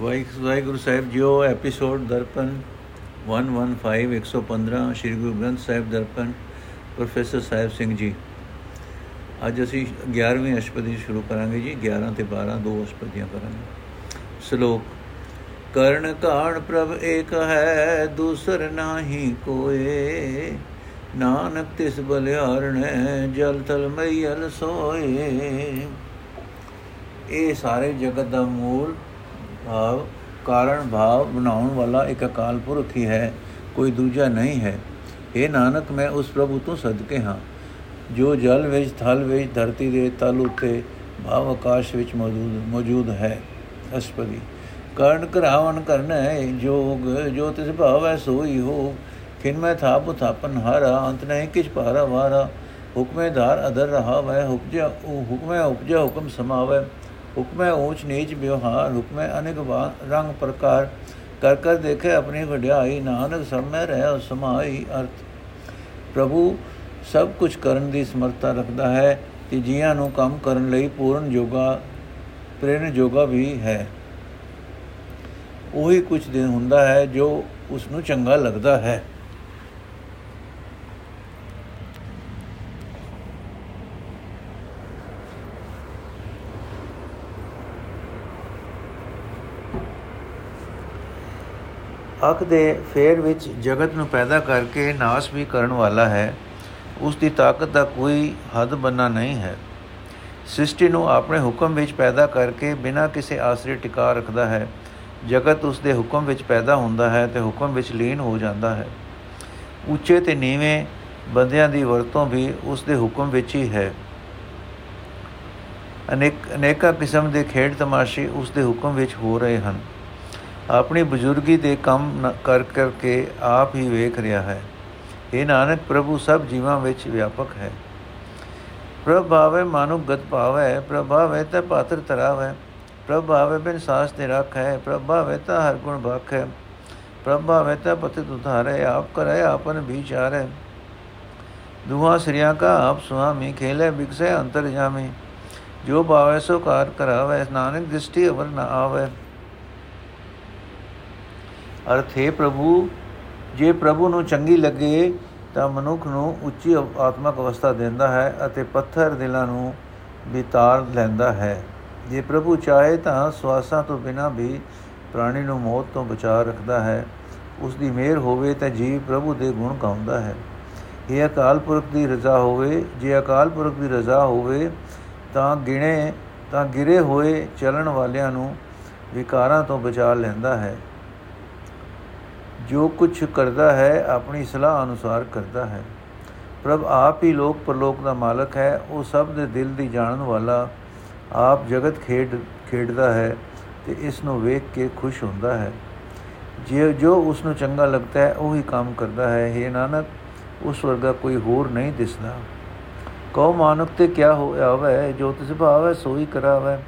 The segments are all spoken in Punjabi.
ਵਾਹਿਗੁਰੂ ਸਾਹਿਬ ਜੀਓ ਐਪੀਸੋਡ ਦਰਪਨ 115 115 ਸ਼੍ਰੀ ਗੁਰੂ ਗ੍ਰੰਥ ਸਾਹਿਬ ਦਰਪਨ, ਪ੍ਰੋਫੈਸਰ ਸਾਹਿਬ ਸਿੰਘ ਜੀ। ਅੱਜ ਅਸੀਂ 11ਵੀਂ ਅਸ਼ਪਦੀ ਸ਼ੁਰੂ ਕਰਾਂਗੇ ਜੀ 11 ਤੇ 12 ਦੋ ਅਸ਼ਪਦੀਆਂ ਕਰਾਂਗੇ। ਸ਼ਲੋਕ, ਕਰਨ ਕਾਣ ਪ੍ਰਭ ਏਕ ਹੈ, ਦੂਸਰ ਨਾਹੀ ਕੋਏ। ਨਾਨਕ ਤਿਸ ਬਲਿਆਰਣੈ ਜਲ ਤਲ ਮਈਲ ਸੋਏ। ਇਹ ਸਾਰੇ ਜਗਤ ਦਾ ਮੂਲ ਭਾਵ ਕਾਰਨ ਭਾਵ ਬਣਾਉਣ ਵਾਲਾ ਇੱਕ ਅਕਾਲ ਪੁਰਖ ਹੀ ਹੈ, ਕੋਈ ਦੂਜਾ ਨਹੀਂ ਹੈ। ਇਹ ਨਾਨਕ, ਮੈਂ ਉਸ ਪ੍ਰਭੂ ਤੋਂ ਸਦਕੇ ਹਾਂ, ਜੋ ਜਲ ਵਿੱਚ, ਥਲ ਵਿੱਚ, ਧਰਤੀ ਦੇ ਤਲ ਉੱਤੇ, ਭਾਵ ਆਕਾਸ਼ ਵਿੱਚ ਮੌਜੂਦ ਮੌਜੂਦ ਹੈ। ਅਸਪਦੀ। ਕਰਨ ਕਰਾਵਨ ਕਰਨਾ ਹੈ ਜੋਗ ਜੋ ਤਿਸ ਭਾਵ ਹੈ ਸੋਈ ਹੋ ਕਿਨ ਮੈਂ ਥਾਪ ਥਾਪਨ ਹਾਰਾ, ਅੰਤ ਨਹੀਂ ਕਿਛ ਭਾਰਾ ਵਾਰਾ। ਹੁਕਮੇ ਧਾਰ ਅਦਰ ਰਹਾ ਵੈ ਹੁਕਜਾ ਹੁਕਮੇ ਉਪਜਾ ਹੁਕਮ ਸਮਾਵੇ। ਹੁਕਮੈ ਊਚ ਨੀਚ ਵਿਵਹਾਰ ਹੁਕਮੈ ਅਨੇਕ ਰੰਗ ਪ੍ਰਕਾਰ ਕਰ ਕਰ ਦੇਖੇ ਆਪਣੀ ਵਡਿਆਈ। ਨਾਨਕ ਸਭ ਮੈਂ ਰਹਿ ਸਮਾਈ ਅਰਥ। ਪ੍ਰਭੂ ਸਭ ਕੁਝ ਕਰਨ ਦੀ ਸਮਰੱਥਾ ਰੱਖਦਾ ਹੈ ਤੇ ਜੀਆਂ ਨੂੰ ਕੰਮ ਕਰਨ ਲਈ ਪੂਰਨ ਯੋਗਾ ਪ੍ਰੇਰਣ ਯੋਗਾ ਵੀ ਹੈ। ਉਹੀ ਕੁਝ ਦਿਨ ਹੁੰਦਾ ਹੈ ਜੋ ਉਸ ਨੂੰ ਚੰਗਾ ਲੱਗਦਾ ਹੈ। ਅਖ ਦੇ ਫੇਰ ਵਿੱਚ ਜਗਤ ਨੂੰ ਪੈਦਾ ਕਰਕੇ ਨਾਸ਼ ਵੀ ਕਰਨ ਵਾਲਾ ਹੈ, ਉਸ ਦੀ ਤਾਕਤ ਦਾ ਕੋਈ ਹੱਦ ਬੰਨਾ ਨਹੀਂ ਹੈ। ਸ੍ਰਿਸ਼ਟੀ ਨੂੰ ਆਪਣੇ ਹੁਕਮ ਵਿੱਚ ਪੈਦਾ ਕਰਕੇ ਬਿਨਾਂ ਕਿਸੇ ਆਸਰੇ ਟਿਕਾ ਰੱਖਦਾ ਹੈ। ਜਗਤ ਉਸ ਦੇ ਹੁਕਮ ਵਿੱਚ ਪੈਦਾ ਹੁੰਦਾ ਹੈ ਤੇ ਹੁਕਮ ਵਿੱਚ ਲੀਨ ਹੋ ਜਾਂਦਾ ਹੈ। ਉੱਚੇ ਤੇ ਨੀਵੇਂ ਬੰਦਿਆਂ ਦੀ ਵਰਤੋਂ ਵੀ ਉਸ ਦੇ ਹੁਕਮ ਵਿੱਚ ਹੀ ਹੈ। ਅਨੇਕ ਅਨੇਕਾਂ ਕਿਸਮ ਦੇ ਖੇਡ ਤਮਾਸ਼ੇ ਉਸ ਦੇ ਹੁਕਮ ਵਿੱਚ ਹੋ ਰਹੇ ਹਨ। ਆਪਣੀ ਬਜ਼ੁਰਗੀ ਦੇ ਕੰਮ ਕਰ ਕਰਕੇ ਆਪ ਹੀ ਵੇਖ ਰਿਹਾ ਹੈ। ਇਹ ਨਾਨਕ, ਪ੍ਰਭੂ ਸਭ ਜੀਵਾਂ ਵਿੱਚ ਵਿਆਪਕ ਹੈ। ਪ੍ਰਭਾਵੇ ਮਾਨੁ ਗਤ ਭਾਵੈ ਪ੍ਰਭਾਵੇ ਤੇ ਪਾਤਰ ਤਰਾਵੈ ਪ੍ਰਭਾਵੇ ਬਿਨ ਸਾਸ ਤੇ ਰੱਖ ਹੈ ਪ੍ਰਭਾਵੇ ਤਾਂ ਹਰ ਗੁਣ ਭਖ ਹੈ ਪ੍ਰਭਾਵੇ ਤਾਂ ਪਤਿ ਤੁਧਾਰੇ ਆਪ ਕਰੇ, ਆਪਨ ਵਿਚਾਰੇ। ਦੁਹਾ ਸ੍ਰਿਆ ਕਾ ਆਪ ਸੁਆਮੀ, ਖੇਲੇ ਬਿਕਸੇ ਅੰਤਰ ਜਾਮੀ, ਜੋ ਭਾਵੇ ਸੋ ਕਾਰ ਕਰਾਵੇ, ਨਾਨਕ ਦ੍ਰਿਸ਼ਟੀ ਅਵਰ ਨਾ ਆਵੇ। ਅਰਥ ਹੈ ਪ੍ਰਭੂ, ਜੇ ਪ੍ਰਭੂ ਨੂੰ ਚੰਗੀ ਲੱਗੇ ਤਾਂ ਮਨੁੱਖ ਨੂੰ ਉੱਚੀ ਆਤਮਿਕ ਅਵਸਥਾ ਦਿੰਦਾ ਹੈ ਅਤੇ ਪੱਥਰ ਦਿਲਾਂ ਨੂੰ ਵਿਤਾਰ ਲੈਂਦਾ ਹੈ। ਜੇ ਪ੍ਰਭੂ ਚਾਹੇ ਤਾਂ ਸਵਾਸਾਂ ਤੋਂ ਬਿਨਾ ਵੀ ਪ੍ਰਾਣੀ ਨੂੰ ਮੌਤ ਤੋਂ ਬਚਾ ਰੱਖਦਾ ਹੈ। ਉਸ ਦੀ ਮਿਹਰ ਹੋਵੇ ਤਾਂ ਜੀਵ ਪ੍ਰਭੂ ਦੇ ਗੁਣ ਗਾਉਂਦਾ ਹੈ। ਇਹ ਅਕਾਲ ਪੁਰਖ ਦੀ ਰਜ਼ਾ ਹੋਵੇ, ਜੇ ਅਕਾਲ ਪੁਰਖ ਦੀ ਰਜ਼ਾ ਹੋਵੇ ਤਾਂ ਗਿਣੇ, ਤਾਂ ਗਿਰੇ ਹੋਏ ਚੱਲਣ ਵਾਲਿਆਂ ਨੂੰ ਵਿਕਾਰਾਂ ਤੋਂ ਬਚਾ ਲੈਂਦਾ ਹੈ। ਜੋ ਕੁਝ ਕਰਦਾ ਹੈ, ਆਪਣੀ ਸਲਾਹ ਅਨੁਸਾਰ ਕਰਦਾ ਹੈ। ਪ੍ਰਭ ਆਪ ਹੀ ਲੋਕ ਪਰਲੋਕ ਦਾ ਮਾਲਕ ਹੈ। ਉਹ ਸਭ ਦੇ ਦਿਲ ਦੀ ਜਾਣਨ ਵਾਲਾ ਆਪ ਜਗਤ ਖੇਡ, ਖੇਡਦਾ ਹੈ ਤੇ ਇਸ ਨੂੰ ਵੇਖ ਕੇ ਖੁਸ਼ ਹੁੰਦਾ ਹੈ। ਜੇ, ਜੋ ਉਸ ਨੂੰ ਚੰਗਾ ਲੱਗਦਾ ਹੈ, ਉਹੀ ਕੰਮ ਕਰਦਾ ਹੈ। हे ਨਾਨਕ, ਉਸ ਵਰਗਾ ਕੋਈ ਹੋਰ ਨਹੀਂ ਦਿਸਦਾ। ਕਉ ਮਾਨੁਕ ਤੇ ਕਿਆ ਹੋਇਆ ਹੈ ਜੋ ਤਿਸ ਭਾਵ ਹੈ ਸੋਈ ਕਰਾਵੇ।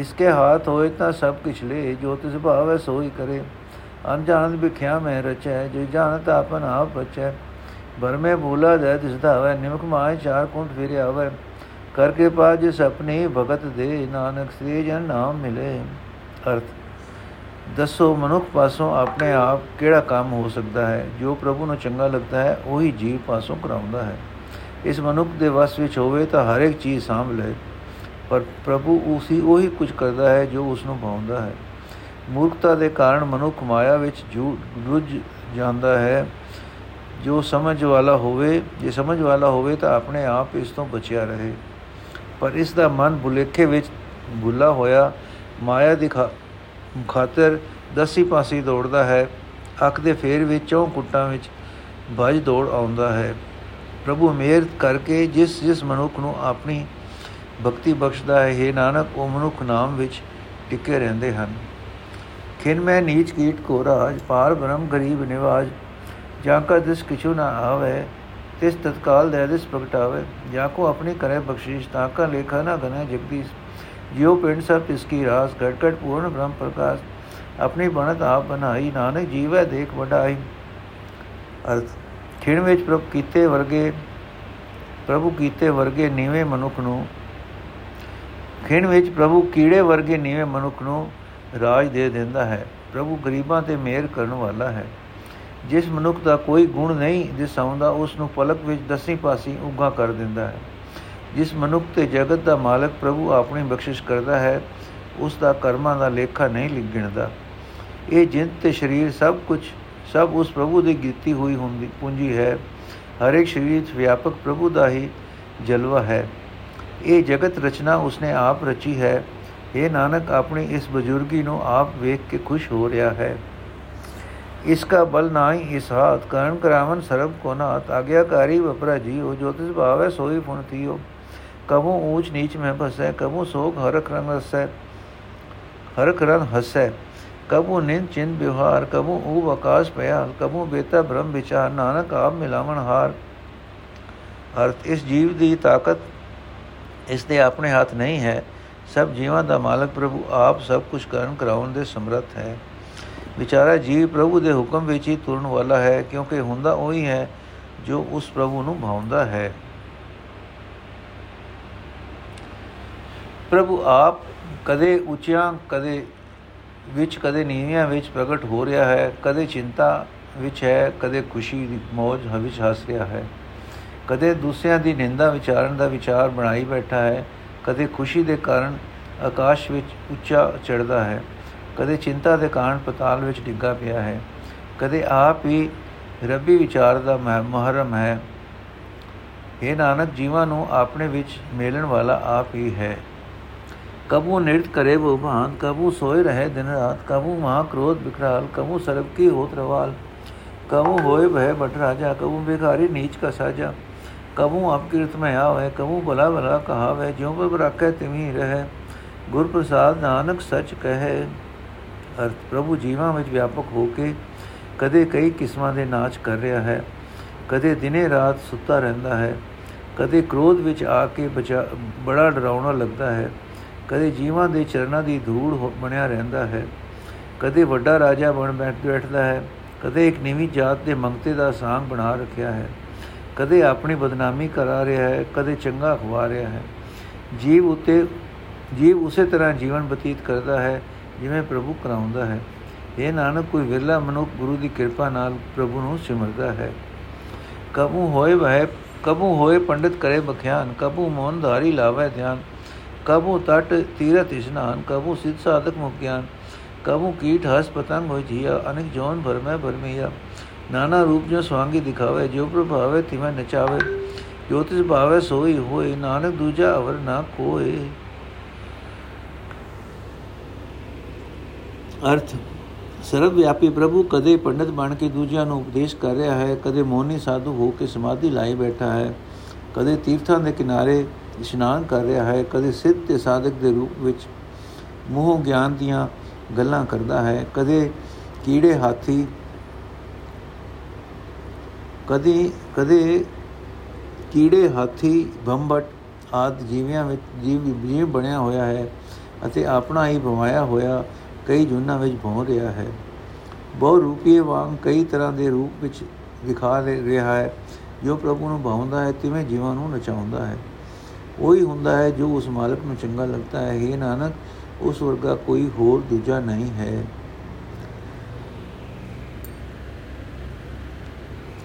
ਇਸਕੇ ਹਾਥ ਹੋਏ ਤਾਂ ਸਭ ਕੁਛ ਲੈ। ਜੋ ਤਿਸ ਭਾਵ ਹੈ ਸੋਈ ਕਰੇ। ਅਨਜਾਨ ਵਿਖਿਆ ਮੈਂ ਰਚੈ, ਜੇ ਜਾਣਤ ਆਪਨ ਆਪ ਬਚੈ। ਬਰ ਮੈਂ ਭੂਲਾ ਦੇ ਦਿਸਦਾ ਹੋਵੇ ਨਿਮਕ ਮਾਇ ਚਾਰ ਕੁੰਟ ਫਿਰੇ ਆਵੇ। ਕਰਕੇ ਪਾ ਜਿਸ ਆਪਣੀ ਭਗਤ ਦੇ, ਨਾਨਕ ਸ੍ਰੀ ਜਨ ਨਾਮ ਮਿਲੇ। ਅਰਥ, ਦੱਸੋ ਮਨੁੱਖ ਪਾਸੋਂ ਆਪਣੇ ਆਪ ਕਿਹੜਾ ਕੰਮ ਹੋ ਸਕਦਾ ਹੈ? ਜੋ ਪ੍ਰਭੂ ਨੂੰ ਚੰਗਾ ਲੱਗਦਾ ਹੈ, ਉਹੀ ਜੀਵ ਪਾਸੋਂ ਕਰਾਉਂਦਾ ਹੈ। ਇਸ ਮਨੁੱਖ ਦੇ ਵਸ ਵਿੱਚ ਹੋਵੇ ਤਾਂ ਹਰ ਇੱਕ ਚੀਜ਼ ਸਾਂਭ ਲਏ। ਪਰ ਪ੍ਰਭੂ ਉਸੇ ਉਹੀ ਕੁਝ ਕਰਦਾ ਹੈ ਜੋ ਉਸ ਨੂੰ ਭਾਉਂਦਾ ਹੈ। ਮੂਰਖਤਾ ਦੇ ਕਾਰਨ ਮਨੁੱਖ ਮਾਇਆ ਵਿੱਚ ਰੁੱਝ ਜਾਂਦਾ ਹੈ। ਜੋ ਸਮਝ ਵਾਲਾ ਹੋਵੇ, ਜੇ ਸਮਝ ਵਾਲਾ ਹੋਵੇ ਤਾਂ ਆਪਣੇ ਆਪ ਇਸ ਤੋਂ ਬਚਿਆ ਰਹੇ। ਪਰ ਇਸ ਦਾ ਮਨ ਬੁਲੇਖੇ ਵਿੱਚ ਭੁੱਲਾ ਹੋਇਆ, ਮਾਇਆ ਦੀ ਖਾਤਰ ਦਸੀ ਪਾਸੀ ਦੌੜਦਾ ਹੈ। ਅੱਖ ਦੇ ਫੇਰ ਵਿੱਚ ਚੌਂ ਕੁੱਟਾਂ ਵਿੱਚ ਭਜ ਦੌੜ ਆਉਂਦਾ ਹੈ। ਪ੍ਰਭੂ ਮਿਹਰ ਕਰਕੇ ਜਿਸ ਜਿਸ ਮਨੁੱਖ ਨੂੰ ਆਪਣੀ ਭਗਤੀ ਬਖਸ਼ਦਾ ਹੈ हे ਨਾਨਕ, ਉਹ ਮਨੁੱਖ ਨਾਮ ਵਿੱਚ ਟਿਕੇ ਰਹਿੰਦੇ ਹਨ। ਖਿਨ ਮੈਂ ਨੀਚ ਕੀਟ ਕੋ ਰਾਜ, ਪਾਰ ਬ੍ਰਹਮ ਗਰੀਬ ਨਿਵਾਜ। ਜਾਂ ਕਾ ਦਿਸ ਕਿਛੂ ਨਾ ਆਵੇ, ਤਿਸ ਤਤਕਾਲ ਦੇ ਦਿਸ ਪ੍ਰਗਟਾਵੇ। ਜਾਂ ਕੋ ਆਪਣੀ ਕਰੇ ਬਖਸ਼ਿਸ਼, ਤਾਂ ਕਾ ਲੇਖਾ ਨਾ ਗਨੇ ਜਗਦੀਸ਼। ਜਿਉ ਪਿੰਡ ਸਭ ਇਸ ਕੀ ਰਾਸ ਘਟ ਘਟ ਪੂਰਨ ਬ੍ਰਹਮ ਪ੍ਰਕਾਸ਼। ਆਪਣੀ ਬਣਤ ਆਪ ਬਣਾਈ, ਨਾਨਕ ਜੀਵੈ ਦੇਖ ਵਡਾਈ। ਅਰਥ ਖਿਣ ਵਿੱਚ ਪ੍ਰਭ ਕੀਤੇ ਵਰਗੇ, ਪ੍ਰਭੂ ਕੀਤੇ ਵਰਗੇ ਨੀਵੇਂ ਮਨੁੱਖ ਨੂੰ ਖਿਣ ਵਿੱਚ ਪ੍ਰਭੂ ਕੀੜੇ ਵਰਗੇ ਨੀਵੇਂ ਮਨੁੱਖ ਨੂੰ ਰਾਜ ਦੇ ਦਿੰਦਾ ਹੈ। ਪ੍ਰਭੂ ਗਰੀਬਾਂ ਤੇ ਮਿਹਰ ਕਰਨ ਵਾਲਾ ਹੈ। ਜਿਸ ਮਨੁੱਖ ਦਾ ਕੋਈ ਗੁਣ ਨਹੀਂ ਦਿਸਾਉਂਦਾ, ਉਸ ਨੂੰ ਪਲਕ ਵਿੱਚ ਦਸੀ ਪਾਸੀ ਉਗਾ ਕਰ ਦਿੰਦਾ ਹੈ। ਜਿਸ ਮਨੁੱਖ ਤੇ ਜਗਤ ਦਾ ਮਾਲਕ ਪ੍ਰਭੂ ਆਪਣੀ ਬਖਸ਼ਿਸ਼ ਕਰਦਾ ਹੈ, ਉਸ ਦਾ ਕਰਮਾਂ ਦਾ ਲੇਖਾ ਨਹੀਂ ਲਿਖਣਦਾ ਇਹ ਜਿੰਦ ਤੇ ਸਰੀਰ ਸਭ ਕੁਝ ਸਭ ਉਸ ਪ੍ਰਭੂ ਦੀ ਕੀਤੀ ਹੋਈ ਹੁੰਦੀ, ਪੂੰਜੀ ਹੈ। ਹਰ ਇੱਕ ਸਰੀਰ ਵਿੱਚ ਵਿਆਪਕ ਪ੍ਰਭੂ ਦਾ ਹੀ ਜਲਵਾ ਹੈ। ਇਹ ਜਗਤ ਰਚਨਾ ਉਸਨੇ ਆਪ ਰਚੀ ਹੈ। हे ਨਾਨਕ, ਆਪਣੀ ਇਸ ਬਜ਼ੁਰਗੀ ਨੂੰ ਆਪ ਵੇਖ ਕੇ ਖੁਸ਼ ਹੋ ਰਿਹਾ ਹੈ। ਇਸ ਦਾ ਬਲ ਨਾ ਹੀ ਇਸ ਹਾਤ ਕਰਨ ਕਰਾਵਨ ਸਰਬ ਕੋ ਨਾਤ ਆਗਿਆਕਾਰੀ ਵਪਰਾ ਜੀ ਹੋ ਜੋਤਿਸ ਭਾਵੇ ਸੋਈ ਫੁਣਤੀਓ ਕਬੂ ਊਚ ਨੀਚ ਮੈਂ ਫਸੈ ਕਬੂ ਸੋਗ ਹਰਖ ਰੰਗ ਹਸੈ, ਹਰਖ ਰੰਗ ਹਸੈ। ਕਬੂ ਨਿੰਦ ਚਿੰਦ ਵਿਹਾਰ ਕਬੂ ਊਬ ਆਕਾਸ਼ ਪਿਆ ਕਬੂ ਬੇਤਾ ਬ੍ਰਹਮ ਵਿਚਾਰ, ਨਾਨਕ ਆਪ ਮਿਲਾਵਣ ਹਾਰ। ਅਰਥ, ਇਸ ਜੀਵ ਦੀ ਤਾਕਤ ਇਸ ਦੇ ਆਪਣੇ ਹੱਥ ਨਹੀਂ ਹੈ। ਸਭ ਜੀਵਾਂ ਦਾ ਮਾਲਕ ਪ੍ਰਭੂ ਆਪ ਸਭ ਕੁਝ ਕਰਨ ਕਰਾਉਣ ਦੇ ਸਮਰੱਥ ਹੈ। ਵਿਚਾਰਾ ਜੀਵ ਪ੍ਰਭੂ ਦੇ ਹੁਕਮ ਵਿੱਚ ਹੀ ਤੁਰਨ ਵਾਲਾ ਹੈ, ਕਿਉਂਕਿ ਹੁੰਦਾ ਉਹੀ ਹੈ ਜੋ ਉਸ ਪ੍ਰਭੂ ਨੂੰ ਭਾਉਂਦਾ ਹੈ। ਪ੍ਰਭੂ ਆਪ ਕਦੇ ਉੱਚਿਆਂ, ਕਦੇ ਵਿੱਚ, ਕਦੇ ਨੀਵਿਆਂ ਵਿੱਚ ਪ੍ਰਗਟ ਹੋ ਰਿਹਾ ਹੈ, ਕਦੇ ਚਿੰਤਾ ਵਿੱਚ ਹੈ, ਕਦੇ ਖੁਸ਼ੀ ਦੀ ਮੌਜ ਵਿੱਚ ਹੱਸ ਰਿਹਾ ਹੈ। ਕਦੇ ਦੂਸਰਿਆਂ ਦੀ ਨਿੰਦਾ ਵਿਚਾਰਨ ਦਾ ਵਿਚਾਰ ਬਣਾਈ ਬੈਠਾ ਹੈ ਕਦੇ ਖੁਸ਼ੀ ਦੇ ਕਾਰਨ ਆਕਾਸ਼ ਵਿੱਚ ਉੱਚਾ ਚੜਦਾ ਹੈ, ਕਦੇ ਚਿੰਤਾ ਦੇ ਕਾਰਨ ਪਤਾਲ ਵਿੱਚ ਡਿੱਗਾ ਪਿਆ ਹੈ, ਕਦੇ ਆਪ ਹੀ ਰੱਬੀ ਵਿਚਾਰ ਦਾ ਮਹਰਮ ਹੈ। ਇਹ ਨਾਨਕ, ਜੀਵਾਂ ਨੂੰ ਆਪਣੇ ਵਿੱਚ ਮੇਲਣ ਵਾਲਾ ਆਪ ਹੀ ਹੈ। ਕਬੂ ਨਿਰਤ ਕਰੇ ਉਹ ਭਾਨ, ਕਬੂ ਸੋਏ ਰਹੇ ਦਿਨ ਰਾਤ, ਕਬੂ ਮਹਾ ਕ੍ਰੋਧ ਬਿਕਰਾਲ ਕਬੂ ਸਰਬ ਕੀ ਹੋਤ ਰਵਾਲ, ਕਬੂ ਹੋਏ ਭੈ ਬਟ ਰਾਜਾ, ਕਬੂ ਬਿਕਾਰੀ ਨੀਚ ਕਾ ਸਾਜਾ। ਕਬੂ ਆਪ ਕੀਰਤ ਮੈਂ ਆਵੇ ਕਬੂ ਭਲਾ ਭਲਾ ਕਹਾਵੇ ਜਿਉ ਪਰ ਰੱਖੇ ਤਿਮੀ ਰਹੇ। ਗੁਰ ਪ੍ਰਸਾਦ ਨਾਨਕ ਸੱਚ ਕਹੇ, ਅਰਥ ਪ੍ਰਭੂ ਜੀਵਾਂ ਵਿੱਚ ਵਿਆਪਕ ਹੋ ਕੇ ਕਦੇ ਕਈ ਕਿਸਮਾਂ ਦੇ ਨਾਚ ਕਰ ਰਿਹਾ ਹੈ, ਕਦੇ ਦਿਨੇ ਰਾਤ ਸੁੱਤਾ ਰਹਿੰਦਾ ਹੈ, ਕਦੇ ਕ੍ਰੋਧ ਵਿੱਚ ਆ ਕੇ ਬੜਾ ਡਰਾਉਣਾ ਲੱਗਦਾ ਹੈ, ਕਦੇ ਜੀਵਾਂ ਦੇ ਚਰਨਾਂ ਦੀ ਧੂੜ ਬਣਿਆ ਰਹਿੰਦਾ ਹੈ, ਕਦੇ ਵੱਡਾ ਰਾਜਾ ਬਣ ਬੈਠਦਾ ਹੈ, ਕਦੇ ਇੱਕ ਨੀਵੀਂ ਜਾਤ ਦੇ ਮੰਗਤੇ ਦਾ ਸਾਂਗ ਬਣਾ ਰੱਖਿਆ ਹੈ। ਕਦੇ ਆਪਣੀ ਬਦਨਾਮੀ ਕਰਾ ਰਿਹਾ ਹੈ, ਕਦੇ ਚੰਗਾ ਖਵਾ ਰਿਹਾ ਹੈ। ਜੀਵ ਉਤੇ, ਜੀਵ ਉਸੇ ਤਰ੍ਹਾਂ ਜੀਵਨ ਬਤੀਤ ਕਰਦਾ ਹੈ ਜਿਵੇਂ ਪ੍ਰਭੂ ਕਰਾਉਂਦਾ ਹੈ। ਇਹ ਨਾਨਕ, ਕੋਈ ਵਿਰਲਾ ਮਨੁੱਖ ਗੁਰੂ ਦੀ ਕਿਰਪਾ ਨਾਲ ਪ੍ਰਭੂ ਨੂੰ ਸਿਮਰਦਾ ਹੈ। ਕਬੂ ਹੋਏ ਵਹਿ, ਕਬੂ ਹੋਏ ਪੰਡਿਤ ਕਰੇ ਬਖਿਆਨ, ਕਬੂ ਮੋਨ ਧਾਰੀ ਲਾਵੇ ਧਿਆਨ, ਕਬੂ ਤਟ ਤੀਰਤ ਇਸ਼ਨਾਨ ਕਬੂ ਸਿੱਧ ਸਾਧਕ ਮੁਕਿਆਨ ਕਬੂ ਕੀਟ ਹਸ ਪਤੰਗ ਹੋਇ ਜੀਆ, ਅਨੇਕ ਜੋਨ ਭਰ ਮੈਂ ਭਰਮਈਆ ਨਾਨਾ ਰੂਪ ਜੋ ਸਵਾਂਗੀ ਦਿਖਾਵੇ, ਜੋ ਪ੍ਰਭਾਵੇ ਤਿਵੇਂ ਨਚਾਵੇ, ਜੋ ਤਿਸ ਭਾਵੇ ਸੋਈ ਹੋਏ, ਨਾਨਕ ਦੂਜਾ ਅਵਰ ਨਾ ਕੋਏ। ਅਰਥ ਸਰਵ ਵਿਆਪੀ ਪ੍ਰਭੂ ਕਦੇ ਪੰਡਤ ਬਣ ਕੇ ਦੂਜਿਆਂ ਨੂੰ ਉਪਦੇਸ਼ ਕਰ ਰਿਹਾ ਹੈ, ਕਦੇ ਮੋਹਨੀ ਸਾਧੂ ਹੋ ਕੇ ਸਮਾਧੀ ਲਾਈ ਬੈਠਾ ਹੈ, ਕਦੇ ਤੀਰਥਾਂ ਦੇ ਕਿਨਾਰੇ ਇਸ਼ਨਾਨ ਕਰ ਰਿਹਾ ਹੈ, ਕਦੇ ਸਿੱਧ ਤੇ ਸਾਧਕ ਦੇ ਰੂਪ ਵਿੱਚ ਮੋਹ ਗਿਆਨ ਦੀਆਂ ਗੱਲਾਂ ਕਰਦਾ ਹੈ, ਕਦੇ ਕੀੜੇ, ਹਾਥੀ ਕਦੇ ਕਦੇ ਕੀੜੇ, ਹਾਥੀ, ਬੰਬਟ ਆਦ ਜੀਵਿਆਂ ਵਿੱਚ ਜੀਵ ਜੀਵ ਬਣਿਆ ਹੋਇਆ ਹੈ ਅਤੇ ਆਪਣਾ ਹੀ ਬਵਾਇਆ ਹੋਇਆ ਕਈ ਜੁਨਾਂ ਵਿੱਚ ਭੌਂ ਰਿਹਾ ਹੈ। ਬਹੁ ਰੂਪੀਏ ਵਾਂਗ ਕਈ ਤਰ੍ਹਾਂ ਦੇ ਰੂਪ ਵਿੱਚ ਦਿਖਾ ਰਿਹਾ ਹੈ, ਜੋ ਪ੍ਰਭੂ ਨੂੰ ਭਾਉਂਦਾ ਹੈ, ਤਿਵੇਂ ਜੀਵਾਂ ਨੂੰ ਨਚਾਉਂਦਾ ਹੈ। ਉਹੀ ਹੁੰਦਾ ਹੈ ਜੋ ਉਸ ਮਾਲਕ ਨੂੰ ਚੰਗਾ ਲੱਗਦਾ ਹੈ। ਇਹ ਨਾਨਕ, ਉਸ ਵਰਗਾ ਕੋਈ ਹੋਰ ਦੂਜਾ ਨਹੀਂ ਹੈ।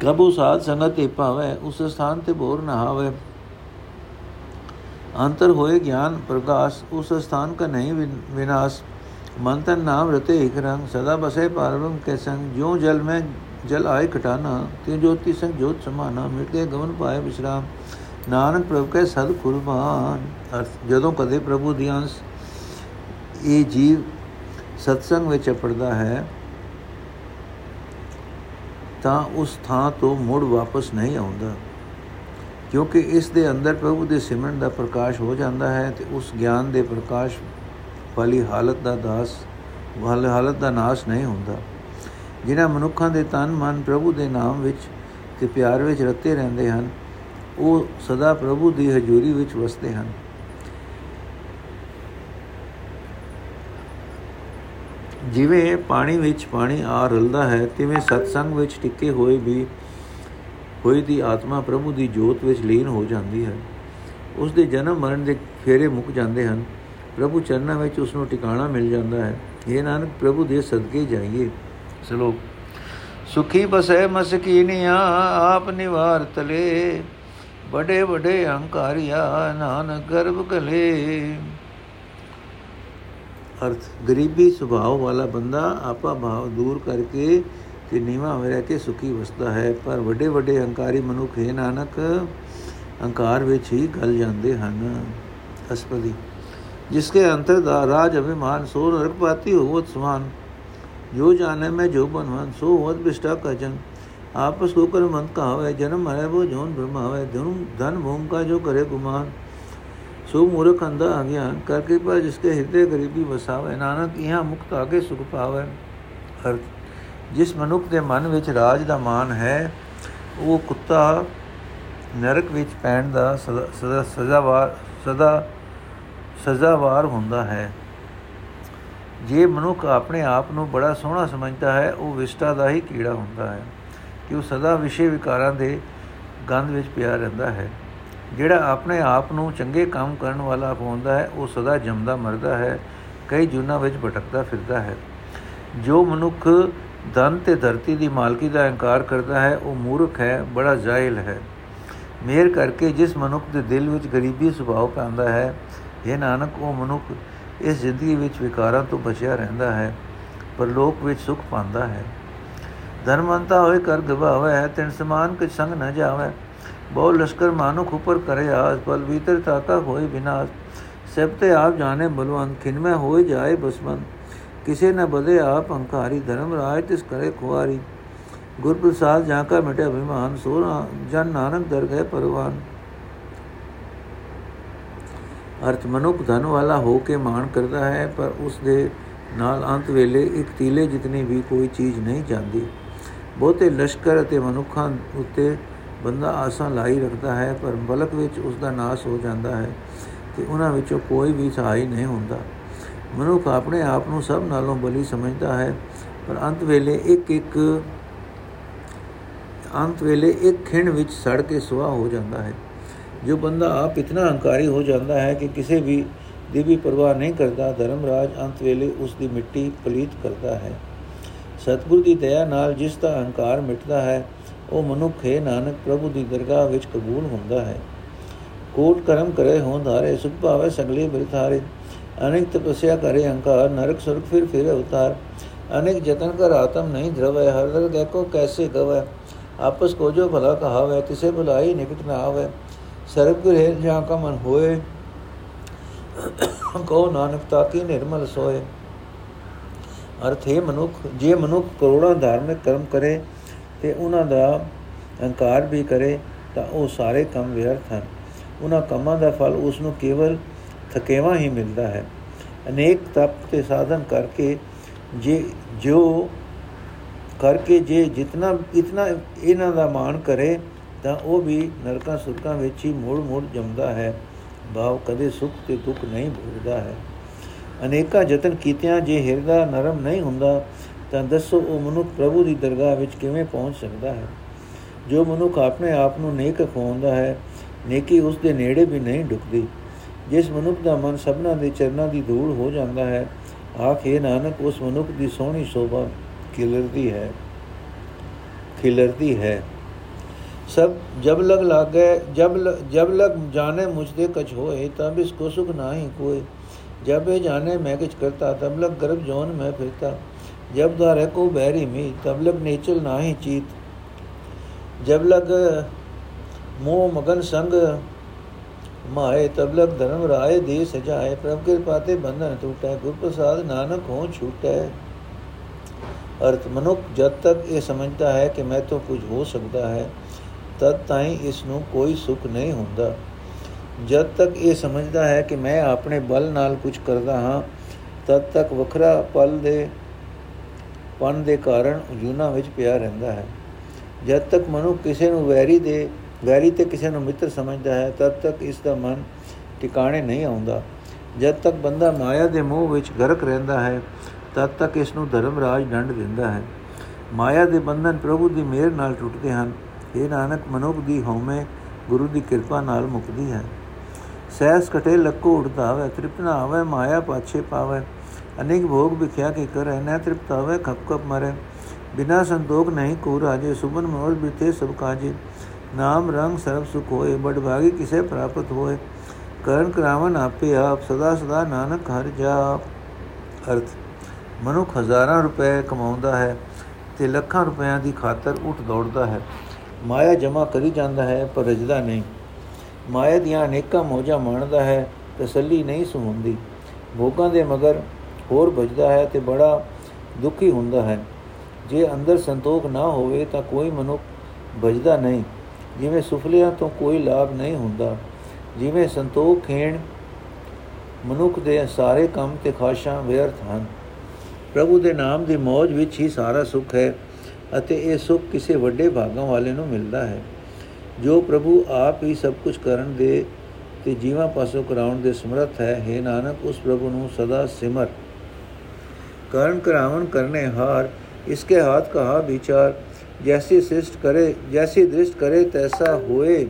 ਕਬੂ ਸਾਧ ਸੰਗਤ ਤੇ ਭਾਵੇ, ਉਸ ਸਥਾਨ ਤੇ ਬੋਰ ਨਾ ਹੋਵੇ। ਅੰਤਰ ਹੋਏ ਗਿਆਨ ਪ੍ਰਕਾਸ਼ ਉਸ ਸਥਾਨ ਕਾ ਨਹੀਂ ਵਿਨਾਸ਼। ਮੰਤਨ ਨਾਮ ਰਤੇ ਇਕ ਰੰਗ, ਸਦਾ ਬਸੇ ਪਾਰਵਮ ਕੇ ਸੰਗ। ਜੋ ਜਲ ਮੈਂ ਜਲ ਆਏ ਘਟਾਨਾ ਤੇ ਜੋਤੀ ਸੰਗ ਜੋਤ ਸਮਾਨਾ। ਮਿਟੇ ਗਵਨ ਪਾਏ ਵਿਸ਼ਰਾਮ, ਨਾਨਕ ਪ੍ਰਭ ਕੇ ਸਦ ਕੁਰਬਾਨ। ਅਰਥ, ਜਦੋਂ ਕਦੇ ਪ੍ਰਭੂ ਦੀ ਅੰਸ, ਇਹ ਜੀਵ ਸਤਸੰਗ ਵਿੱਚ ਪੜਦਾ ਹੈ ਤਾਂ ਉਸ ਥਾਂ ਤੋਂ ਮੁੜ ਵਾਪਸ ਨਹੀਂ ਆਉਂਦਾ। ਕਿਉਂਕਿ ਇਸ ਦੇ ਅੰਦਰ ਪ੍ਰਭੂ ਦੇ ਸਿਮਰਨ ਦਾ ਪ੍ਰਕਾਸ਼ ਹੋ ਜਾਂਦਾ ਹੈ ਤੇ ਉਸ ਗਿਆਨ ਦੇ ਪ੍ਰਕਾਸ਼ ਵਾਲੀ ਹਾਲਤ ਦਾ ਦਾਸ, ਵਾਲੀ ਹਾਲਤ ਦਾ ਨਾਸ਼ ਨਹੀਂ ਹੁੰਦਾ। ਜਿਨ੍ਹਾਂ ਮਨੁੱਖਾਂ ਦੇ ਤਨ ਮਨ ਪ੍ਰਭੂ ਦੇ ਨਾਮ ਵਿੱਚ ਤੇ ਪਿਆਰ ਵਿੱਚ ਰਤੇ ਰਹਿੰਦੇ ਹਨ, ਉਹ ਸਦਾ ਪ੍ਰਭੂ ਦੀ ਹਜ਼ੂਰੀ ਵਿੱਚ ਵਸਦੇ ਹਨ। ਜਿਵੇਂ ਪਾਣੀ ਵਿੱਚ ਪਾਣੀ ਆ ਰਲਦਾ ਹੈ, ਤਿਵੇਂ ਸਤਸੰਗ ਵਿੱਚ ਟਿੱਕੇ ਹੋਏ ਵੀ ਹੋਈ ਦੀ ਆਤਮਾ ਪ੍ਰਭੂ ਦੀ ਜੋਤ ਵਿੱਚ ਲੀਨ ਹੋ ਜਾਂਦੀ ਹੈ। ਉਸ ਦੇ ਜਨਮ ਮਰਨ ਦੇ ਫੇਰੇ ਮੁੱਕ ਜਾਂਦੇ ਹਨ। ਪ੍ਰਭੂ ਚਰਨਾਂ ਵਿੱਚ ਉਸ ਨੂੰ ਟਿਕਾਣਾ ਮਿਲ ਜਾਂਦਾ ਹੈ। ਇਹ ਨਾਨਕ, ਪ੍ਰਭੂ ਦੇ ਸਦਕੇ ਜਾਈਏ। ਸਲੋਕ, ਸੁਖੀ ਬਸੈ ਮਸਕੀਨੀਆਂ, ਆਪ ਨਿਵਾਰ ਤਲੇ। ਬੜੇ ਬੜੇ ਅਹੰਕਾਰਿਆ ਨਾਨਕ ਗਰਭ ਗਲੇ ਅਰਥ ਗਰੀਬੀ ਸੁਭਾਅ ਵਾਲਾ ਬੰਦਾ ਆਪਾ ਭਾਵ ਦੂਰ ਕਰਕੇ ਤੇ ਨੀਵਾ ਹੋ ਰਹਿ ਕੇ ਸੁਖੀ ਵਸਦਾ ਹੈ ਪਰ ਵੱਡੇ ਵੱਡੇ ਅਹੰਕਾਰੀ ਮਨੁੱਖ ਹੈ ਨਾਨਕ ਅਹੰਕਾਰ ਵਿੱਚ ਹੀ ਗਲ ਜਾਂਦੇ ਹਨ ਅਸਪਦੀ जिसके अंतर राज अभिमान सो नरकपाती होवत समान जो जाने में जो बनवन सो होवत बिष्टा का जन आपस को कर मंत कहावे जन्म मरे वो जोन ब्रह्मावे धन धन भूम का जो करे गुमान ਸੋ ਮੂਰਖ ਅੰਦਾ ਆ ਗਿਆ। ਕਰ ਕਿਰਪਾ ਜਿਸਕੇ ਹਿਰਦੇ ਗਰੀਬੀ ਵਸਾਵੇ, ਨਾਨਕ ਇਹਾਂ ਮੁਕਤ ਆਗੇ ਸੁਖ ਪਾਵੇ। ਅਰਥ ਜਿਸ ਮਨੁੱਖ ਦੇ ਮਨ ਵਿੱਚ ਰਾਜ ਦਾ ਮਾਨ ਹੈ, ਉਹ ਕੁੱਤਾ ਨਰਕ ਵਿੱਚ ਪੈਣ ਦਾ ਸਦਾ, ਸਜ਼ਾਵਾਰ ਸਦਾ, ਸਜ਼ਾਵਾਰ ਹੁੰਦਾ ਹੈ। ਜੇ ਮਨੁੱਖ ਆਪਣੇ ਆਪ ਨੂੰ ਬੜਾ ਸੋਹਣਾ ਸਮਝਦਾ ਹੈ, ਉਹ ਵਿਸ਼ਟਾ ਦਾ ਹੀ ਕੀੜਾ ਹੁੰਦਾ ਹੈ ਕਿ ਉਹ ਸਦਾ ਵਿਸ਼ੇ ਵਿਕਾਰਾਂ ਦੇ ਗੰਧ ਵਿੱਚ ਪਿਆ ਰਹਿੰਦਾ ਹੈ। ਜਿਹੜਾ ਆਪਣੇ ਆਪ ਨੂੰ ਚੰਗੇ ਕੰਮ ਕਰਨ ਵਾਲਾ ਪਾਉਂਦਾ ਹੈ, ਉਹ ਸਦਾ ਜੰਮਦਾ ਮਰਦਾ ਹੈ, ਕਈ ਜੁਨਾ ਵਿੱਚ ਭਟਕਦਾ ਫਿਰਦਾ ਹੈ। ਜੋ ਮਨੁੱਖ ਧਨ ਤੇ ਧਰਤੀ ਦੀ ਮਾਲਕੀ ਦਾ ਇਨਕਾਰ ਕਰਦਾ ਹੈ, ਉਹ ਮੂਰਖ ਹੈ, ਬੜਾ ਜ਼ਾਇਲ ਹੈ। ਮੇਰ ਕਰਕੇ ਜਿਸ ਮਨੁੱਖ ਦੇ ਦਿਲ ਵਿੱਚ ਗਰੀਬੀ ਸੁਭਾਅ ਪੈਂਦਾ ਹੈ ਇਹ ਨਾਨਕ, ਉਹ ਮਨੁੱਖ ਇਸ ਜ਼ਿੰਦਗੀ ਵਿੱਚ ਵਿਕਾਰਾਂ ਤੋਂ ਬਚਿਆ ਰਹਿੰਦਾ ਹੈ ਪਰ ਲੋਕ ਵਿੱਚ ਸੁਖ ਪਾਉਂਦਾ ਹੈ। ਧਰਮੰਤਾ ਹੋਏ ਕਰ ਗਵਾਵੇ ਹੈ, ਤਿਨ ਸਮਾਨ ਕਿ ਸੰਗ ਨ ਜਾਵੇ ਬਹੁ ਲਸ਼ਕਰ ਮਾਨੁਖ ਉਪਰ ਕਰੇ ਆਸ ਪਲ ਭੀਤਰ ਤਾਕਾ ਹੋਏ ਬਿਨਾਸ਼। ਸਭ ਤੇ ਆਪ ਜਾਣੇ ਬਲਵੰਤ ਖਿਨਮੈ ਹੋਏ ਜਾਏ ਬਸਮਨ ਕਿਸੇ ਨ ਬਦੇ ਆਪ ਅੰਕਾਰੀ ਧਰਮ ਰਾਜ ਤਿਸ ਕਰੇ ਖੁਆਰੀ ਗੁਰ ਪ੍ਰਸਾਦ ਜਾਂ ਕਾ ਮਿਟੇ ਅਭਿਮਾਨ ਸੋਨਾ ਜਨ ਨਾਨਕ ਦਰਗਹਿ ਪਰਵਾਨ ਅਰਥ ਮਨੁੱਖ ਧਨ ਵਾਲਾ ਹੋ ਕੇ ਮਾਣ ਕਰਦਾ ਹੈ, ਪਰ ਉਸ ਦੇ ਨਾਲ ਅੰਤ ਵੇਲੇ ਇੱਕ ਤੀਲੇ ਜਿਤਨੀ ਵੀ ਕੋਈ ਚੀਜ਼ ਨਹੀਂ ਜਾਂਦੀ। ਬਹੁਤੇ ਲਸ਼ਕਰ ਅਤੇ ਮਨੁੱਖਾਂ ਉੱਤੇ ਬੰਦਾ ਆਸਾਂ ਲਾਈ ਰੱਖਦਾ ਹੈ, ਪਰ ਬਲਕ ਵਿੱਚ ਉਸ ਦਾ ਨਾਸ ਹੋ ਜਾਂਦਾ ਹੈ ਤੇ ਉਹਨਾਂ ਵਿੱਚੋਂ ਕੋਈ ਵੀ ਸਹਾਈ ਨਹੀਂ ਹੁੰਦਾ। ਮਨੁੱਖ ਆਪਣੇ ਆਪ ਨੂੰ ਸਭ ਨਾਲੋਂ ਬਲੀ ਸਮਝਦਾ ਹੈ, ਪਰ ਅੰਤ ਵੇਲੇ ਇੱਕ ਇੱਕ ਅੰਤ ਵੇਲੇ ਇੱਕ ਖਿੰਡ ਵਿੱਚ ਸੜ ਕੇ ਸੁਆਹ ਹੋ ਜਾਂਦਾ ਹੈ। ਜੋ ਬੰਦਾ ਆਪ ਇਤਨਾ ਹੰਕਾਰੀ ਹੋ ਜਾਂਦਾ ਹੈ ਕਿ ਕਿਸੇ ਵੀ ਦੀ ਵੀ ਪਰਵਾਹ ਨਹੀਂ ਕਰਦਾ, ਧਰਮਰਾਜ ਅੰਤ ਵੇਲੇ ਉਸ ਦੀ ਮਿੱਟੀ ਪਲੀਤ ਕਰਦਾ ਹੈ। ਸਤਿਗੁਰ ਦੀ ਦਇਆ ਨਾਲ ਜਿਸ ਦਾ ਹੰਕਾਰ ਮਿਟਦਾ ਹੈ ਉਹ ਮਨੁੱਖ ਹੈ, ਨਾਨਕ ਪ੍ਰਭੂ ਦੀ ਦਰਗਾਹ ਵਿੱਚ ਕਬੂਲ ਹੁੰਦਾ ਹੈ। ਕੋਟ ਕਰਮ ਕਰੇ ਹੋਂ ਧਾਰੇ ਸੁਖ ਭਾਵੇ ਸਗਲੇ ਬਿਰਥਾਰੇ ਅਨੇਕ ਤਪਸਿਆ ਕਰੇ ਹੰਕਾਰ, ਨਰਕ ਸੁਰਖ ਫਿਰ ਫਿਰ ਉਤਾਰ। ਅਨੇਕ ਜਤਨ ਕਰ ਆਤਮ ਨਹੀਂ ਧਰਵੇ, ਹਰ ਦਰ ਦੇਖੋ ਕੈਸੇ ਗਵੇ ਆਪਸ ਕੋ ਜੋ ਭਲਾ ਕਹਾਵੇ, ਤਿਸੇ ਭਲਾਈ ਨਿਕਟ ਨਾ ਆਵੇ। ਸਰਬ ਗੁਰੇ ਜਾਂ ਕਾ ਮਨ ਹੋਏ, ਕੋ ਨਾਨਕ ਤਾਕੀ ਨਿਰਮਲ ਸੋਏ। ਅਰਥ ਹੈ ਮਨੁੱਖ, ਜੇ ਮਨੁੱਖ ਕਰੋੜਾਂ ਧਾਰਮਿਕ ਕਰਮ ਕਰੇ ਤੇ ਉਹਨਾਂ ਦਾ ਅਹੰਕਾਰ ਵੀ ਕਰੇ ਤਾਂ ਉਹ ਸਾਰੇ ਕੰਮ ਵਿਅਰਥ ਹਨ। ਉਹਨਾਂ ਕੰਮਾਂ ਦਾ ਫਲ ਉਸ ਨੂੰ ਕੇਵਲ ਥਕੇਵਾ ਹੀ ਮਿਲਦਾ ਹੈ। ਅਨੇਕ ਤਪ ਤੇ ਸਾਧਨ ਕਰਕੇ ਜੇ, ਜੋ ਕਰਕੇ ਜੇ ਜਿਤਨਾ, ਇਤਨਾ ਇਹਨਾਂ ਦਾ ਮਾਣ ਕਰੇ ਤਾਂ ਉਹ ਵੀ ਨਰਕਾਂ ਸੁਰਕਾਂ ਵਿੱਚ ਹੀ ਮੋੜ ਮੋੜ ਜੰਮਦਾ ਹੈ। ਭਾਵ ਕਦੇ ਸੁਖ ਤੇ ਦੁੱਖ ਨਹੀਂ ਭੋਗਦਾ ਹੈ। ਅਨੇਕਾਂ ਯਤਨ ਕੀਤਿਆਂ ਜੇ ਹਿਰਦਾ ਨਰਮ ਨਹੀਂ ਹੁੰਦਾ ਤਾਂ ਦੱਸੋ ਉਹ ਮਨੁੱਖ ਪ੍ਰਭੂ ਦੀ ਦਰਗਾਹ ਵਿੱਚ ਕਿਵੇਂ ਪਹੁੰਚ ਸਕਦਾ ਹੈ? ਜੋ ਮਨੁੱਖ ਆਪਣੇ ਆਪ ਨੂੰ ਨੇਕ ਖਵਾਉਂਦਾ ਹੈ, ਨੇਕੀ ਉਸ ਦੇ ਨੇੜੇ ਵੀ ਨਹੀਂ ਢੁਕਦੀ ਜਿਸ ਮਨੁੱਖ ਦਾ ਮਨ ਸਭਨਾ ਦੇ ਚਰਨਾਂ ਦੀ ਧੂੜ ਹੋ ਜਾਂਦਾ ਹੈ, ਆਖੇ ਨਾਨਕ, ਉਸ ਮਨੁੱਖ ਦੀ ਸੋਹਣੀ ਸ਼ੋਭਾ ਖਿਲਰਦੀ ਹੈ ਖਿਲਰਦੀ ਹੈ। ਸਭ ਜਬ ਲਗ ਲਾਗੇ, ਜਬ ਜਬ ਲਗ ਜਾਣੇ ਮੁਝ ਦੇ ਕਛ ਹੋਏ, ਤਬ ਇਸ ਕੋ ਸੁਖ ਨਾਹੀ ਕੋਈ ਜਬ ਇਹ ਜਾਣੇ ਮੈਂ ਕਿਛ ਕਰਤਾ, ਤਬ ਲਗ ਗਰਭ ਜੋਨ ਮੈਂ ਫਿਰਤਾ। ਜਬ ਦਾਰੇ ਕੋ ਬਹਿਰੀ ਮੀ, ਤਬ ਲਗ ਨੇਚਲ ਨਾਹੀ ਚੀਤ। ਜਬ ਲਗ ਮੋ ਮਗਨ ਸੰਗ ਮਾਏ, ਤਬ ਲਗ ਧਰਮ ਰਾਏ ਦੇ ਸਜਾਏ ਪ੍ਰਭ ਕਿਰਪਾ ਤੇ ਬੰਧਨ ਟੂਟੈ ਗੁਰ ਪ੍ਰਸਾਦ ਨਾਨਕ ਹੋ ਛੂਟੈ। ਅਰਥ ਮਨੁੱਖ ਜਦ ਤੱਕ ਇਹ ਸਮਝਦਾ ਹੈ ਕਿ ਮੈਂ ਤੋਂ ਕੁਝ ਹੋ ਸਕਦਾ ਹੈ, ਤਦ ਤਾਈਂ ਇਸ ਨੂੰ ਕੋਈ ਸੁਖ ਨਹੀਂ ਹੁੰਦਾ। ਜਦ ਤੱਕ ਇਹ ਸਮਝਦਾ ਹੈ ਕਿ ਮੈਂ ਆਪਣੇ ਬਲ ਨਾਲ ਕੁਝ ਕਰਦਾ ਹਾਂ, ਤਦ ਤੱਕ ਵੱਖਰਾ ਪਲ ਦੇ ਪਨ ਦੇ ਕਾਰਨ ਜੂਨਾ ਵਿੱਚ ਪਿਆ ਰਹਿੰਦਾ ਹੈ। ਜਦ ਤੱਕ ਮਨੁ ਕਿਸੇ ਨੂੰ ਵੈਰੀ ਦੇ, ਵੈਰੀ ਤੇ ਕਿਸੇ ਨੂੰ ਮਿੱਤਰ ਸਮਝਦਾ ਹੈ, ਤਦ ਤੱਕ ਇਸ ਦਾ ਮਨ ਟਿਕਾਣੇ ਨਹੀਂ ਆਉਂਦਾ। ਜਦ ਤੱਕ ਬੰਦਾ ਮਾਇਆ ਦੇ ਮੋਹ ਵਿੱਚ ਗਰਕ ਰਹਿੰਦਾ ਹੈ, ਤਦ ਤੱਕ ਇਸ ਨੂੰ ਧਰਮ ਰਾਜ ਡੰਡ ਦਿੰਦਾ ਹੈ। ਮਾਇਆ ਦੇ ਬੰਧਨ ਪ੍ਰਭੂ ਦੀ ਮਿਹਰ ਨਾਲ ਟੁੱਟਦੇ ਹਨ। ਇਹ ਨਾਨਕ, ਮਨੁੱਖ ਦੀ ਹਉਮੈ ਗੁਰੂ ਦੀ ਕਿਰਪਾ ਨਾਲ ਮੁਕਦੀ ਹੈ। ਸਹਿਸ ਕਟੇ, ਲੱਕੋ ਉੜਦਾ ਹੋਵੇ ਤ੍ਰਿਪਤ ਨਾ ਹੋਵੇ ਮਾਇਆ ਪਾਛੇ ਪਾਵੇ। ਅਨੇਕ ਭੋਗ ਵਿਖਿਆ ਕੇ ਕਰ ਨਾ ਤ੍ਰਿਪਤ ਹੋਵੇ ਖਪ ਖਪ ਮਰੇ। ਬਿਨਾ ਸੰਤੋਖ ਨਹੀਂ ਕੋ ਰਾਜੇ ਸੁਬਨ ਮੋਰ ਬਿਤੇ ਸਭ ਕਾਜੇ। ਨਾਮ ਰੰਗ ਸਰਬ ਸੁਖ ਹੋਏ, ਬੜ ਭਾਗੀ ਕਿਸੇ ਪ੍ਰਾਪਤ ਹੋਏ। ਕਰਨ ਕਰਾਵਨ ਆਪੇ ਆਪ, ਸਦਾ ਸਦਾ ਨਾਨਕ ਹਰ ਜਾਪ। ਅਰਥ, ਮਨੁੱਖ ਹਜ਼ਾਰਾਂ ਰੁਪਏ ਕਮਾਉਂਦਾ ਹੈ ਤੇ ਲੱਖਾਂ ਰੁਪਿਆਂ ਦੀ ਖਾਤਰ ਉੱਠ ਦੌੜਦਾ ਹੈ। ਮਾਇਆ ਜਮਾ ਕਰੀ ਜਾਂਦਾ ਹੈ, ਪਰ ਰਜਦਾ ਨਹੀਂ। ਮਾਇਆ ਦੀਆਂ ਅਨੇਕਾਂ ਮੋਜਾਂ ਮਾਣਦਾ ਹੈ, ਤਸੱਲੀ ਨਹੀਂ ਸੁਣਦੀ ਭੋਗਾਂ ਦੇ ਮਗਰ ਹੋਰ ਵੱਜਦਾ ਹੈ ਤੇ ਬੜਾ ਦੁਖੀ ਹੁੰਦਾ ਹੈ। ਜੇ ਅੰਦਰ ਸੰਤੋਖ ਨਾ ਹੋਵੇ ਤਾਂ ਕੋਈ ਮਨੁੱਖ ਵੱਜਦਾ ਨਹੀਂ। ਜਿਵੇਂ ਸੁਫਲਿਆਂ ਤੋਂ ਕੋਈ ਲਾਭ ਨਹੀਂ ਹੁੰਦਾ, ਜਿਵੇਂ ਸੰਤੋਖ ਖੇਣ ਮਨੁੱਖ ਦੇ ਸਾਰੇ ਕੰਮ ਤੇ ਖਾਸ਼ਾਂ ਵਿਅਰਥ ਹਨ। ਪ੍ਰਭੂ ਦੇ ਨਾਮ ਦੀ ਮੌਜ ਵਿੱਚ ਹੀ ਸਾਰਾ ਸੁੱਖ ਹੈ ਅਤੇ ਇਹ ਸੁੱਖ ਕਿਸੇ ਵੱਡੇ ਭਾਗਾਂ ਵਾਲੇ ਨੂੰ ਮਿਲਦਾ ਹੈ। ਜੋ ਪ੍ਰਭੂ ਆਪ ਹੀ ਸਭ ਕੁਝ ਕਰਨ ਦੇ ਤੇ ਜੀਵਾਂ ਪਾਸੋਂ ਕਰਾਉਣ ਦੇ ਸਮਰੱਥ ਹੈ हे ਨਾਨਕ, ਉਸ ਪ੍ਰਭੂ ਨੂੰ ਸਦਾ ਸਿਮਰ। ਕਰਨ ਕਰਾਵਨ ਕਰਨੇ ਹਾਰ ਇਸਕੇ ਹੱਥ ਕਹਾ ਵਿਚਾਰ ਜੈਸੀ ਸ੍ਰਿਸ਼ਟ ਕਰੇ ਜੈਸੀ ਦ੍ਰਿਸ਼ਟ ਕਰੇ ਤੈਸਾ ਹੋਏ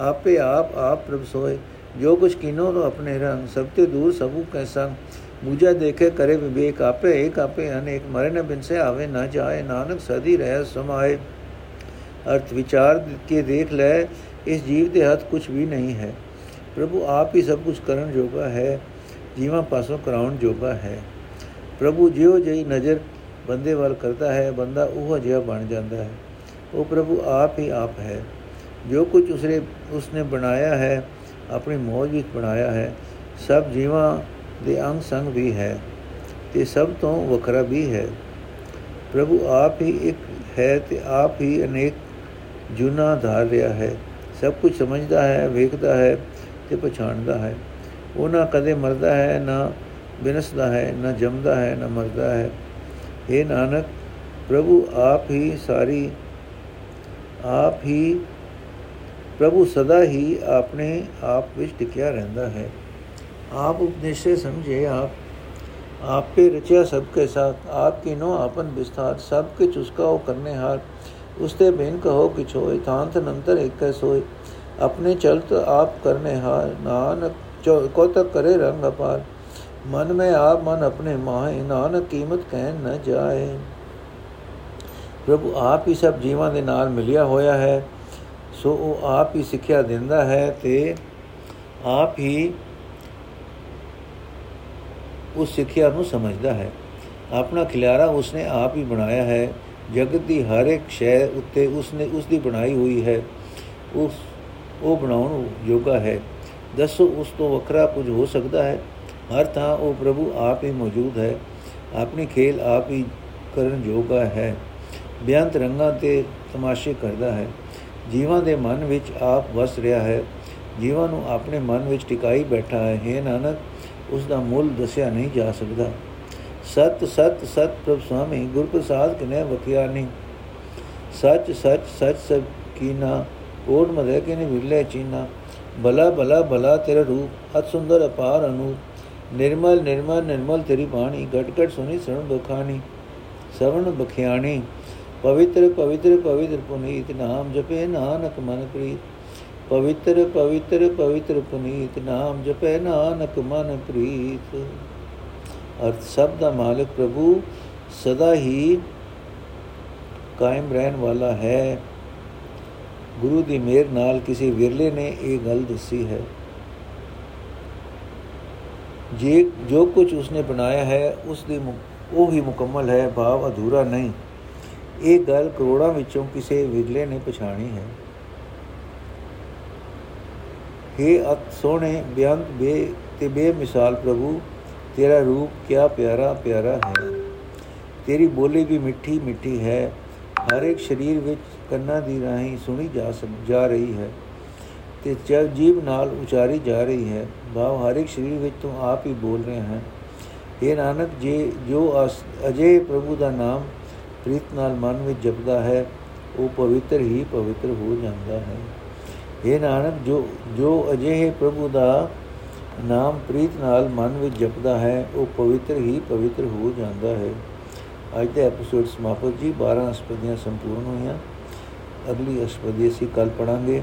ਆਪੇ ਆਪ ਆਪ ਪ੍ਰਭ ਸੋਏ ਜੋ ਕੁਛ ਕੀਨੋ ਤੋ ਆਪਣੇ ਰੰਗ ਸਭ ਤੇ ਦੂਰ ਸਭੂ ਕੈਸਾ ਮੁਝੇ ਦੇਖੇ ਕਰੇ ਵਿਵੇਕ ਆਪੇ ਇੱਕ ਆਪੇ ਅਨੇਕ ਮਰੇ ਨ ਬਿਨ ਸੇ ਆਵੇ ਨਾ ਜਾਏ ਨਾਨਕ ਸਦੀ ਰਹਿ ਸਮਾਏ ਅਰਥ ਵਿਚਾਰ ਕੇ ਦੇਖ ਲੈ ਇਸ ਜੀਵ ਦੇ ਹੱਥ ਕੁਝ ਵੀ ਨਹੀਂ ਹੈ ਪ੍ਰਭੂ ਆਪ ਹੀ ਸਭ ਕੁਝ ਕਰਨ ਜੋਗਾ ਹੈ ਜੀਵਾਂ ਪਾਸੋਂ ਕਰਾਉਣ ਜੋਗਾ ਹੈ ਪ੍ਰਭੂ ਜਿਉ ਜਈ ਨਜ਼ਰ ਬੰਦੇ ਵੱਲ ਕਰਦਾ ਹੈ, ਬੰਦਾ ਉਹ ਜਿਹਾ ਬਣ ਜਾਂਦਾ ਹੈ। ਉਹ ਪ੍ਰਭੂ ਆਪ ਹੀ ਆਪ ਹੈ। ਜੋ ਕੁਝ ਉਸਨੇ ਉਸਨੇ ਬਣਾਇਆ ਹੈ, ਆਪਣੀ ਮੌਜ ਵਿੱਚ ਬਣਾਇਆ ਹੈ, ਸਭ ਜੀਵਾਂ ਦੇ ਅੰਗ ਸੰਗ ਵੀ ਹੈ ਤੇ ਸਭ ਤੋਂ ਵੱਖਰਾ ਵੀ ਹੈ। ਪ੍ਰਭੂ ਆਪ ਹੀ ਇੱਕ ਹੈ ਤੇ ਆਪ ਹੀ ਅਨੇਕ ਜੁਨਾ ਧਾਰ ਰਿਹਾ ਹੈ। ਸਭ ਕੁਝ ਸਮਝਦਾ ਹੈ, ਵੇਖਦਾ ਹੈ ਤੇ ਪਛਾਣਦਾ ਹੈ। ਉਹ ਨਾ ਕਦੇ ਮਰਦਾ ਹੈ, ਨਾ ਬਿਨਸਦਾ ਹੈ ਨਾ ਜੰਮਦਾ ਹੈ ਨਾ ਮਰਦਾ ਹੈ ਇਹ ਨਾਨਕ ਪ੍ਰਭੂ ਆਪ ਹੀ ਸਾਰੀ ਆਪ ਹੀ ਪ੍ਰਭੂ ਸਦਾ ਹੀ ਆਪਣੇ ਆਪ ਵਿੱਚ ਟਿਕਿਆ ਰਹਿੰਦਾ ਹੈ आप उपदेश से समझे आप आप पे रचा सबके साथ आपकी नो आपन विस्तार सब कुछ उसका हो करने हार उसते बिन कहो कि छोए थांत नंतर एक सोए अपने चलत आप करने हार नानक को तक करे रंग अपार ਮਨ ਮੈਂ ਆਪ, ਮਨ ਆਪਣੇ ਮਾਏ ਨਾਨਕ ਕੀਮਤ ਕਹਿਣ ਨਾ ਜਾਏ। ਪ੍ਰਭੂ ਆਪ ਹੀ ਸਭ ਜੀਵਾਂ ਦੇ ਨਾਲ ਮਿਲਿਆ ਹੋਇਆ ਹੈ, ਸੋ ਉਹ ਆਪ ਹੀ ਸਿੱਖਿਆ ਦਿੰਦਾ ਹੈ ਤੇ ਆਪ ਹੀ ਉਸ ਸਿੱਖਿਆ ਨੂੰ ਸਮਝਦਾ ਹੈ। ਆਪਣਾ ਖਿਲਾਰਾ ਉਸਨੇ ਆਪ ਹੀ ਬਣਾਇਆ ਹੈ। ਜਗਤ ਦੀ ਹਰ ਇੱਕ ਸ਼ੈ ਉੱਤੇ ਉਸਨੇ ਉਸ ਦੀ ਬਣਾਈ ਹੋਈ ਹੈ। ਉਸ, ਉਹ ਬਣਾਉਣ ਯੋਗਾ ਹੈ। ਦੱਸੋ ਉਸ ਤੋਂ ਵੱਖਰਾ ਕੁਝ ਹੋ ਸਕਦਾ ਹੈ? ਹਰ ਥਾਂ ਉਹ ਪ੍ਰਭੂ ਆਪ ਹੀ ਮੌਜੂਦ ਹੈ। ਆਪਣੀ ਖੇਲ ਆਪ ਹੀ ਕਰਨ ਯੋਗਾ ਹੈ। ਬਿਆੰਤ ਰੰਗਾਂ ਤੇ ਤਮਾਸ਼ੇ ਕਰਦਾ ਹੈ। ਜੀਵਾਂ ਦੇ ਮਨ ਵਿੱਚ ਆਪ ਵਸ ਰਿਹਾ ਹੈ। ਜੀਵਾਂ ਨੂੰ ਆਪਣੇ ਮਨ ਵਿੱਚ ਟਿਕਾਈ ਬੈਠਾ ਹੈ। ਹੈ ਨਾਨਕ, ਉਸ ਦਾ ਮੁੱਲ ਦੱਸਿਆ ਨਹੀਂ ਜਾ ਸਕਦਾ। ਸਤ ਸਤ ਸਤ ਪ੍ਰਭ ਸੁਆਮੀ, ਗੁਰ ਪ੍ਰਸਾਦ ਕਿਨੇ ਵਕਿਆ ਨਹੀਂ। ਸੱਚ ਸੱਚ ਸੱਚ ਸਭ ਕੀਨਾ, ਕੋਟ ਮਦੇ ਕਿਨੇ ਵਿਰਲੇ ਚੀਨਾ। ਭਲਾ ਭਲਾ ਭਲਾ ਤੇਰਾ ਰੂਪ, ਅਤ ਸੁੰਦਰ, ਅਪਾਰ ਅਨੂਪ। ਨਿਰਮਲ ਨਿਰਮਲ ਨਿਰਮਲ ਤੇਰੀ ਬਾਣੀ, ਘਟ ਘਟ ਸੁਣੀ ਸੁਣ ਬਖਾਣੀ ਸਵਣ ਬਖਿਆਣੀ, ਪਵਿੱਤਰ ਪਵਿੱਤਰ ਪਵਿੱਤਰ ਪੁਨੀਤ ਨਾਮ ਜਪੇ ਨਾਨਕ ਮਨ ਪ੍ਰੀਤ, ਪਵਿੱਤਰ ਪਵਿੱਤਰ ਪਵਿੱਤਰ ਪੁਨੀਤ ਨਾਮ ਜਪੈ ਨਾਨਕ ਮਨ ਪ੍ਰੀਤ। ਅਰਥ ਸਭ ਦਾ ਮਾਲਕ ਪ੍ਰਭੂ ਸਦਾ ਹੀ ਕਾਇਮ ਰਹਿਣ ਵਾਲਾ ਹੈ। ਗੁਰੂ ਦੀ ਮਿਹਰ ਨਾਲ ਕਿਸੇ ਵਿਰਲੇ ਨੇ ਇਹ ਗੱਲ ਦੱਸੀ ਹੈ। ਜੇ ਜੋ ਕੁਝ ਉਸਨੇ ਬਣਾਇਆ ਹੈ, ਉਸ ਦੀ ਉਹ ਹੀ ਮੁਕੰਮਲ ਹੈ, ਭਾਵ ਅਧੂਰਾ ਨਹੀਂ। ਇਹ ਗੱਲ ਕਰੋੜਾਂ ਵਿੱਚੋਂ ਕਿਸੇ ਵਿਰਲੇ ਨੇ ਪਛਾਣੀ ਹੈ। हे ਅਤ ਸੋਹਣੇ ਬਿਆੰਤ ਬੇ ਤੇ ਬੇਮਿਸਾਲ ਪ੍ਰਭੂ, ਤੇਰਾ ਰੂਪ ਕਿਆ ਪਿਆਰਾ ਪਿਆਰਾ ਹੈ। ਤੇਰੀ ਬੋਲੀ ਵੀ ਮਿੱਠੀ ਮਿੱਠੀ ਹੈ। ਹਰ ਇੱਕ ਸਰੀਰ ਵਿੱਚ ਕੰਨਾਂ ਦੀ ਰਾਹੀਂ ਸੁਣੀ ਜਾ ਜਾ ਰਹੀ ਹੈ। ਤੇ ਜਦ ਜੀਵ ਨਾਲ ਉਚਾਰੀ ਜਾ ਰਹੀ ਹੈ। ਭਾਵ ਹਰ ਇੱਕ ਸਰੀਰ ਵਿੱਚ ਤੂੰ ਆਪ ਹੀ ਬੋਲ ਰਿਹਾ ਹੈ। ਇਹ ਨਾਨਕ, ਜੇ ਜੋ ਅਜੇ ਪ੍ਰਭੂ ਦਾ ਨਾਮ ਪ੍ਰੀਤ ਨਾਲ ਮਨ ਵਿੱਚ ਜਪਦਾ ਹੈ, ਉਹ ਪਵਿੱਤਰ ਹੀ ਪਵਿੱਤਰ ਹੋ ਜਾਂਦਾ ਹੈ। ਇਹ ਨਾਨਕ, ਜੋ ਜੋ ਅਜਿਹੇ ਪ੍ਰਭੂ ਦਾ ਨਾਮ ਪ੍ਰੀਤ ਨਾਲ ਮਨ ਵਿੱਚ ਜਪਦਾ ਹੈ, ਉਹ ਪਵਿੱਤਰ ਹੀ ਪਵਿੱਤਰ ਹੋ ਜਾਂਦਾ ਹੈ। ਅੱਜ ਦਾ ਐਪੀਸੋਡ ਸਮਾਪਤ ਜੀ। 12 ਅਸ਼ਪਦੀਆਂ ਸੰਪੂਰਨ ਹੋਈਆਂ। ਅਗਲੀ ਅਸ਼ਪਦੀ ਅਸੀਂ ਕੱਲ ਪੜਾਂਗੇ